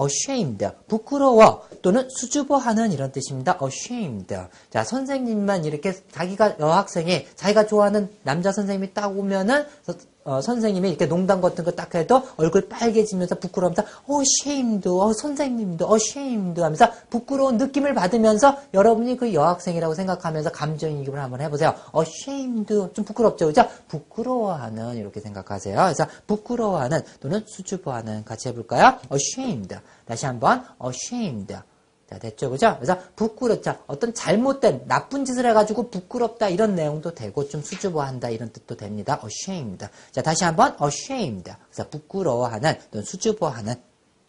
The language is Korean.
ashamed, 부끄러워 또는 수줍어하는 이런 뜻입니다. ashamed. 자, 선생님만 이렇게 자기가 여학생이 자기가 좋아하는 남자 선생님이 딱 오면은 어, 선생님이 이렇게 농담 같은 거 딱 해도 얼굴 빨개지면서 부끄러우면서 어, ashamed, 어, 선생님도 ashamed 하면서 부끄러운 느낌을 받으면서 여러분이 그 여학생이라고 생각하면서 감정이입을 한번 해보세요. ashamed, 좀 부끄럽죠, 그죠? 부끄러워하는 이렇게 생각하세요. 그래서 부끄러워하는 또는 수줍어하는 같이 해볼까요? ashamed. 다시 한번 ashamed. 자, 됐죠, 그죠? 그래서 부끄럽자 어떤 잘못된 나쁜 짓을 해가지고 부끄럽다 이런 내용도 되고 좀 수줍어한다 이런 뜻도 됩니다. ashamed. 자, 다시 한번 ashamed. 그래서 부끄러워하는 또는 수줍어하는